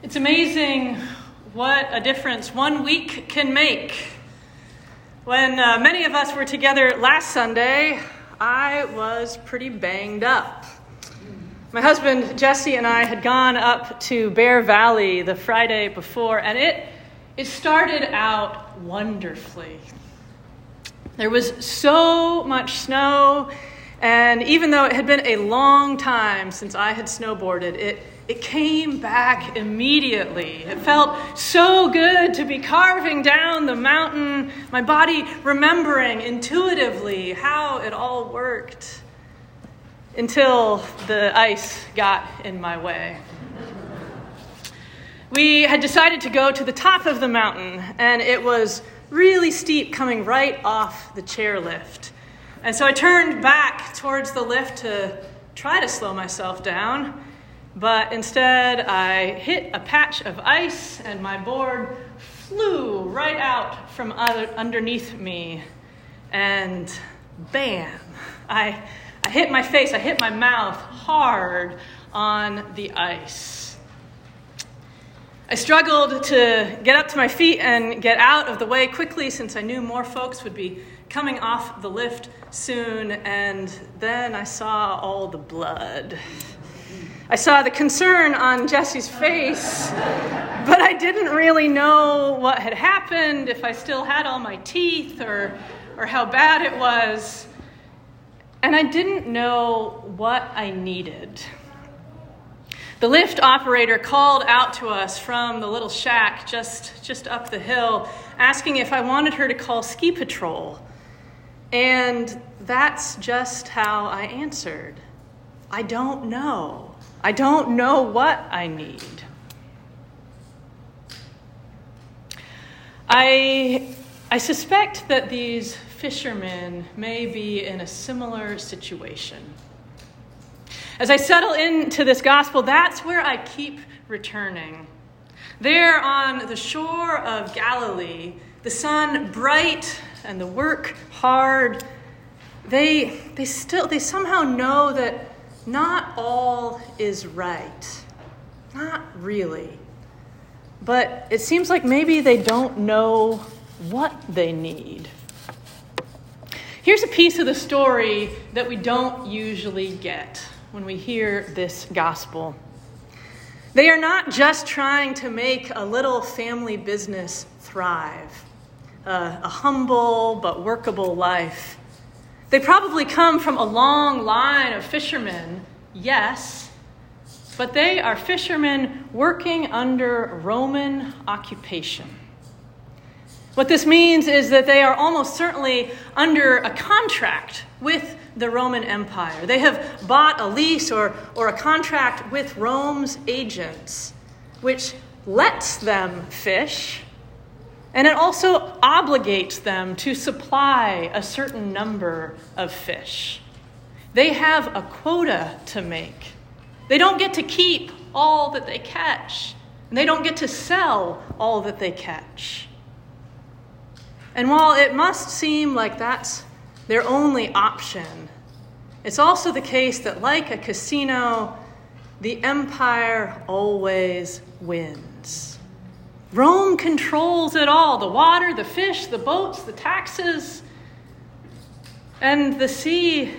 It's amazing what a difference one week can make. When uh, many of us were together last Sunday, I was pretty banged up. My husband Jesse and I had gone up to Bear Valley the Friday before, and it, it started out wonderfully. There was so much snow, and even though it had been a long time since I had snowboarded, it, it came back immediately. It felt so good to be carving down the mountain, my body remembering intuitively how it all worked until the ice got in my way. We had decided to go to the top of the mountain, and it was really steep coming right off the chairlift. And so I turned back towards the lift to try to slow myself down, but instead I hit a patch of ice and my board flew right out from underneath me. And bam, I, I hit my face, I hit my mouth hard on the ice. I struggled to get up to my feet and get out of the way quickly since I knew more folks would be coming off the lift soon, and then I saw all the blood. I saw the concern on Jesse's face, but I didn't really know what had happened, if I still had all my teeth, or, or how bad it was. And I didn't know what I needed. The lift operator called out to us from the little shack just, just up the hill, asking if I wanted her to call ski patrol. And that's just how I answered. I don't know. I don't know what I need. I, I suspect that these fishermen may be in a similar situation. As I settle into this gospel, that's where I keep returning. There on the shore of Galilee, the sun bright and the work hard, they, they still they somehow know that not all is right. Not really. But it seems like maybe they don't know what they need. Here's a piece of the story that we don't usually get when we hear this gospel. They are not just trying to make a little family business thrive, uh, a humble but workable life. They probably come from a long line of fishermen, yes, but they are fishermen working under Roman occupation. What this means is that they are almost certainly under a contract with the Roman Empire. They have bought a lease or, or a contract with Rome's agents, which lets them fish, and it also obligates them to supply a certain number of fish. They have a quota to make. They don't get to keep all that they catch, and they don't get to sell all that they catch. And while it must seem like that's their only option. It's also the case that, like a casino, the empire always wins. Rome controls it all the water, the fish, the boats, the taxes. And the sea,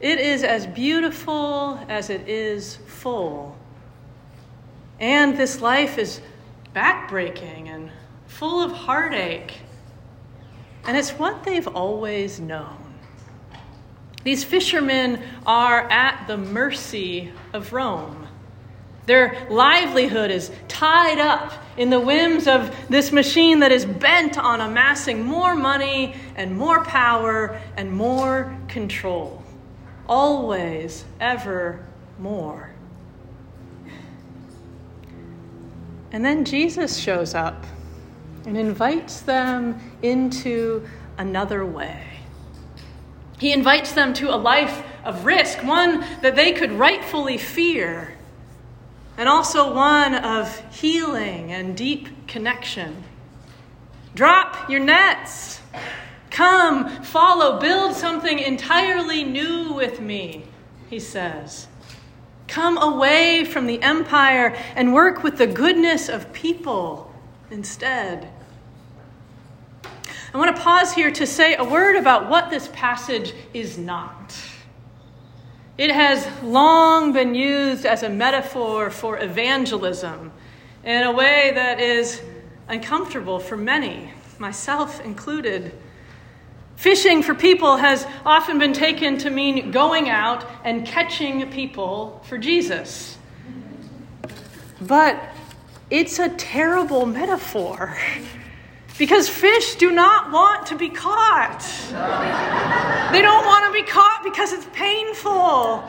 it is as beautiful as it is full. And this life is backbreaking and full of heartache and it's what they've always known. These fishermen are at the mercy of Rome. Their livelihood is tied up in the whims of this machine that is bent on amassing more money and more power and more control. Always, ever more. And then Jesus shows up and invites them into another way. He invites them to a life of risk, one that they could rightfully fear, and also one of healing and deep connection. Drop your nets. Come, follow, build something entirely new with me, he says. Come away from the empire and work with the goodness of people instead. I want to pause here to say a word about what this passage is not. It has long been used as a metaphor for evangelism in a way that is uncomfortable for many, myself included. Fishing for people has often been taken to mean going out and catching people for Jesus. But it's a terrible metaphor because fish do not want to be caught. they don't want to be caught because it's painful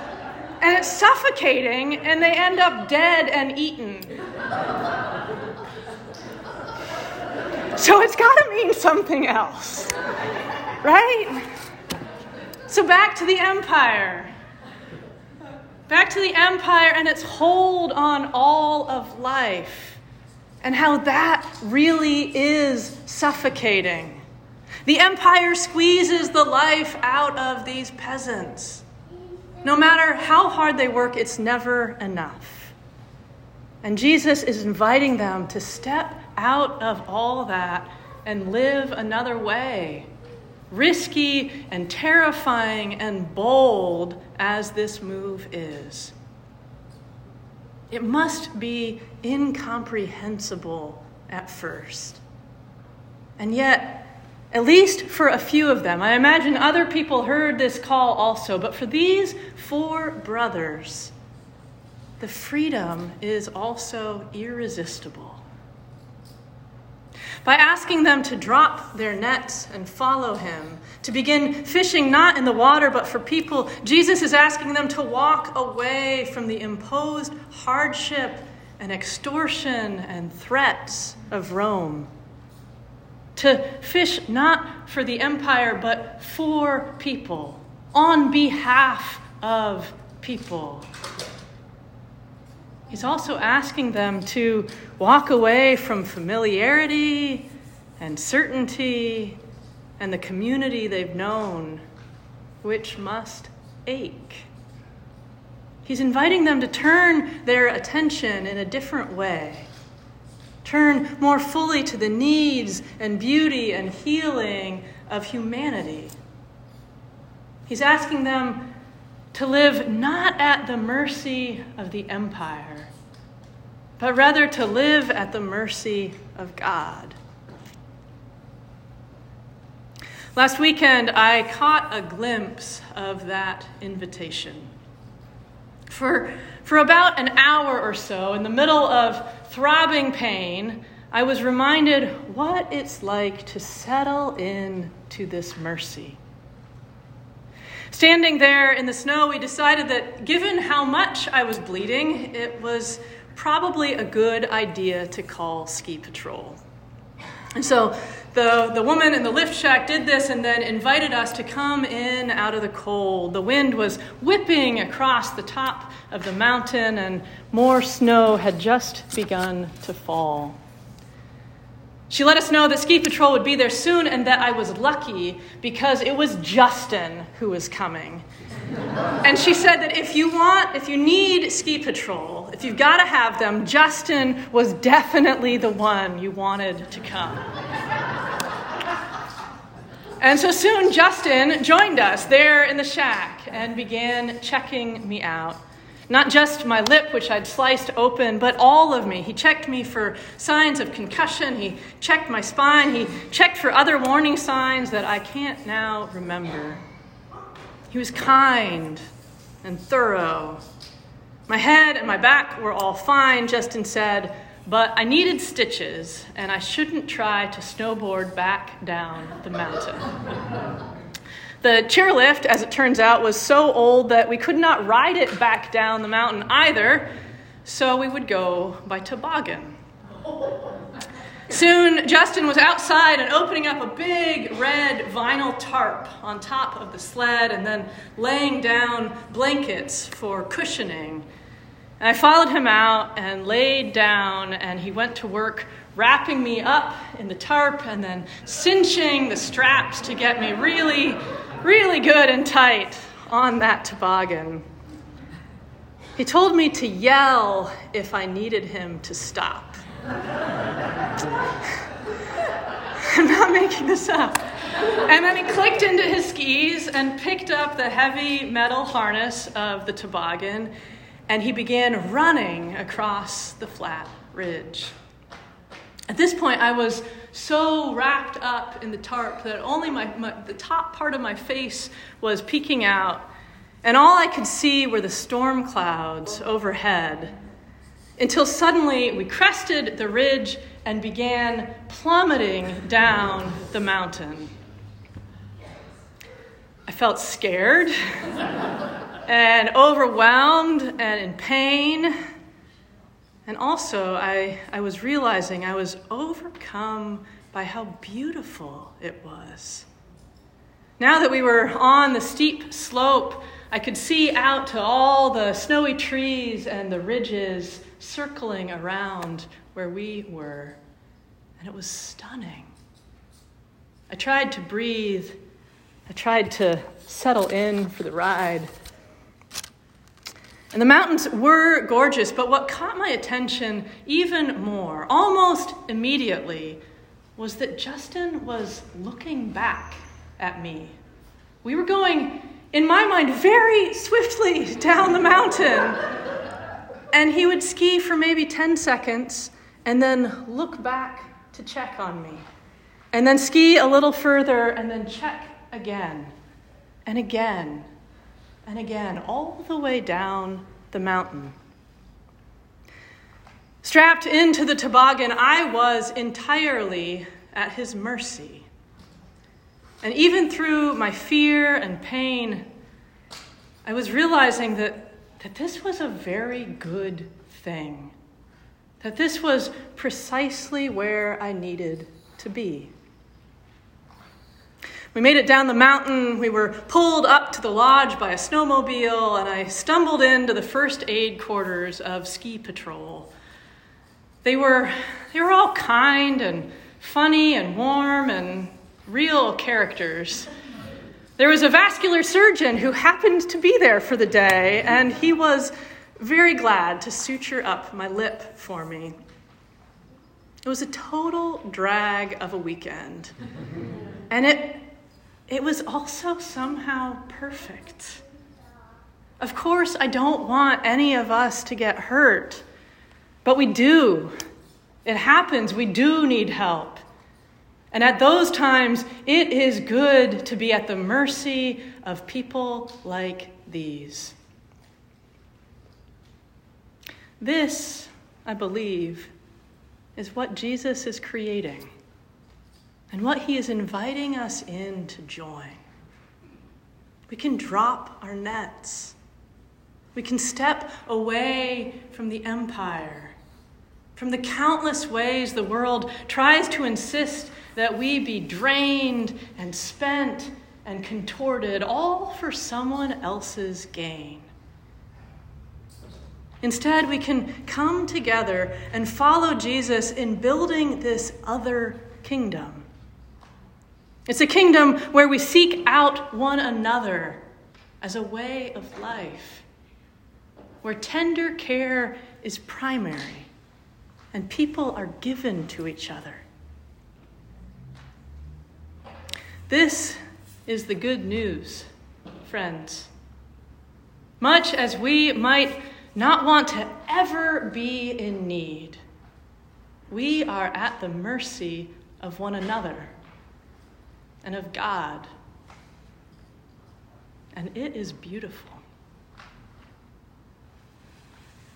and it's suffocating and they end up dead and eaten. So it's got to mean something else, right? So back to the empire. Back to the empire and its hold on all of life and how that really is suffocating. The empire squeezes the life out of these peasants. No matter how hard they work, it's never enough. And Jesus is inviting them to step out of all that and live another way. Risky and terrifying and bold as this move is. It must be incomprehensible at first. And yet, at least for a few of them, I imagine other people heard this call also, but for these four brothers, the freedom is also irresistible by asking them to drop their nets and follow him, to begin fishing not in the water but for people. Jesus is asking them to walk away from the imposed hardship and extortion and threats of Rome. To fish not for the empire but for people, on behalf of people. He's also asking them to walk away from familiarity and certainty and the community they've known, which must ache. He's inviting them to turn their attention in a different way, turn more fully to the needs and beauty and healing of humanity. He's asking them to live not at the mercy of the empire, but rather to live at the mercy of God. Last weekend, I caught a glimpse of that invitation. For, for about an hour or so, in the middle of throbbing pain, I was reminded what it's like to settle in to this mercy. Standing there in the snow, we decided that given how much I was bleeding, it was probably a good idea to call ski patrol. And so the, the woman in the lift shack did this and then invited us to come in out of the cold. The wind was whipping across the top of the mountain, and more snow had just begun to fall. She let us know that ski patrol would be there soon and that I was lucky because it was Justin who was coming. and she said that if you want, if you need ski patrol, if you've got to have them, Justin was definitely the one you wanted to come. and so soon Justin joined us there in the shack and began checking me out. Not just my lip, which I'd sliced open, but all of me. He checked me for signs of concussion. He checked my spine. He checked for other warning signs that I can't now remember. He was kind and thorough. My head and my back were all fine, Justin said, but I needed stitches, and I shouldn't try to snowboard back down the mountain. The chairlift, as it turns out, was so old that we could not ride it back down the mountain either, so we would go by toboggan. Soon, Justin was outside and opening up a big red vinyl tarp on top of the sled and then laying down blankets for cushioning. And I followed him out and laid down, and he went to work wrapping me up in the tarp and then cinching the straps to get me really really good and tight on that toboggan. He told me to yell if I needed him to stop. I'm not making this up. And then he clicked into his skis and picked up the heavy metal harness of the toboggan, and he began running across the flat ridge. At this point, I was so wrapped up in the tarp that only my, my, the top part of my face was peeking out, and all I could see were the storm clouds overhead. Until suddenly we crested the ridge and began plummeting down the mountain. I felt scared and overwhelmed and in pain. And also, I, I was realizing I was overcome by how beautiful it was. Now that we were on the steep slope, I could see out to all the snowy trees and the ridges circling around where we were, and it was stunning. I tried to breathe, I tried to settle in for the ride. And the mountains were gorgeous, but what caught my attention even more, almost immediately, was that Justin was looking back at me. We were going, in my mind, very swiftly down the mountain. And he would ski for maybe 10 seconds and then look back to check on me. And then ski a little further and then check again and again and again, all the way down the mountain. Strapped into the toboggan, I was entirely at his mercy. And even through my fear and pain, I was realizing that, that this was a very good thing, that this was precisely where I needed to be. We made it down the mountain. We were pulled up to the lodge by a snowmobile, and I stumbled into the first aid quarters of Ski Patrol. They were, they were all kind and funny and warm and real characters. There was a vascular surgeon who happened to be there for the day, and he was very glad to suture up my lip for me. It was a total drag of a weekend. And it it was also somehow perfect. Of course, I don't want any of us to get hurt, but we do. It happens. We do need help. And at those times, it is good to be at the mercy of people like these. This, I believe, is what Jesus is creating and what He is inviting us in to join. We can drop our nets. We can step away from the empire, from the countless ways the world tries to insist that we be drained and spent and contorted, all for someone else's gain. Instead, we can come together and follow Jesus in building this other kingdom it's a kingdom where we seek out one another as a way of life, where tender care is primary and people are given to each other. This is the good news, friends. Much as we might not want to ever be in need, we are at the mercy of one another and of God. And it is beautiful.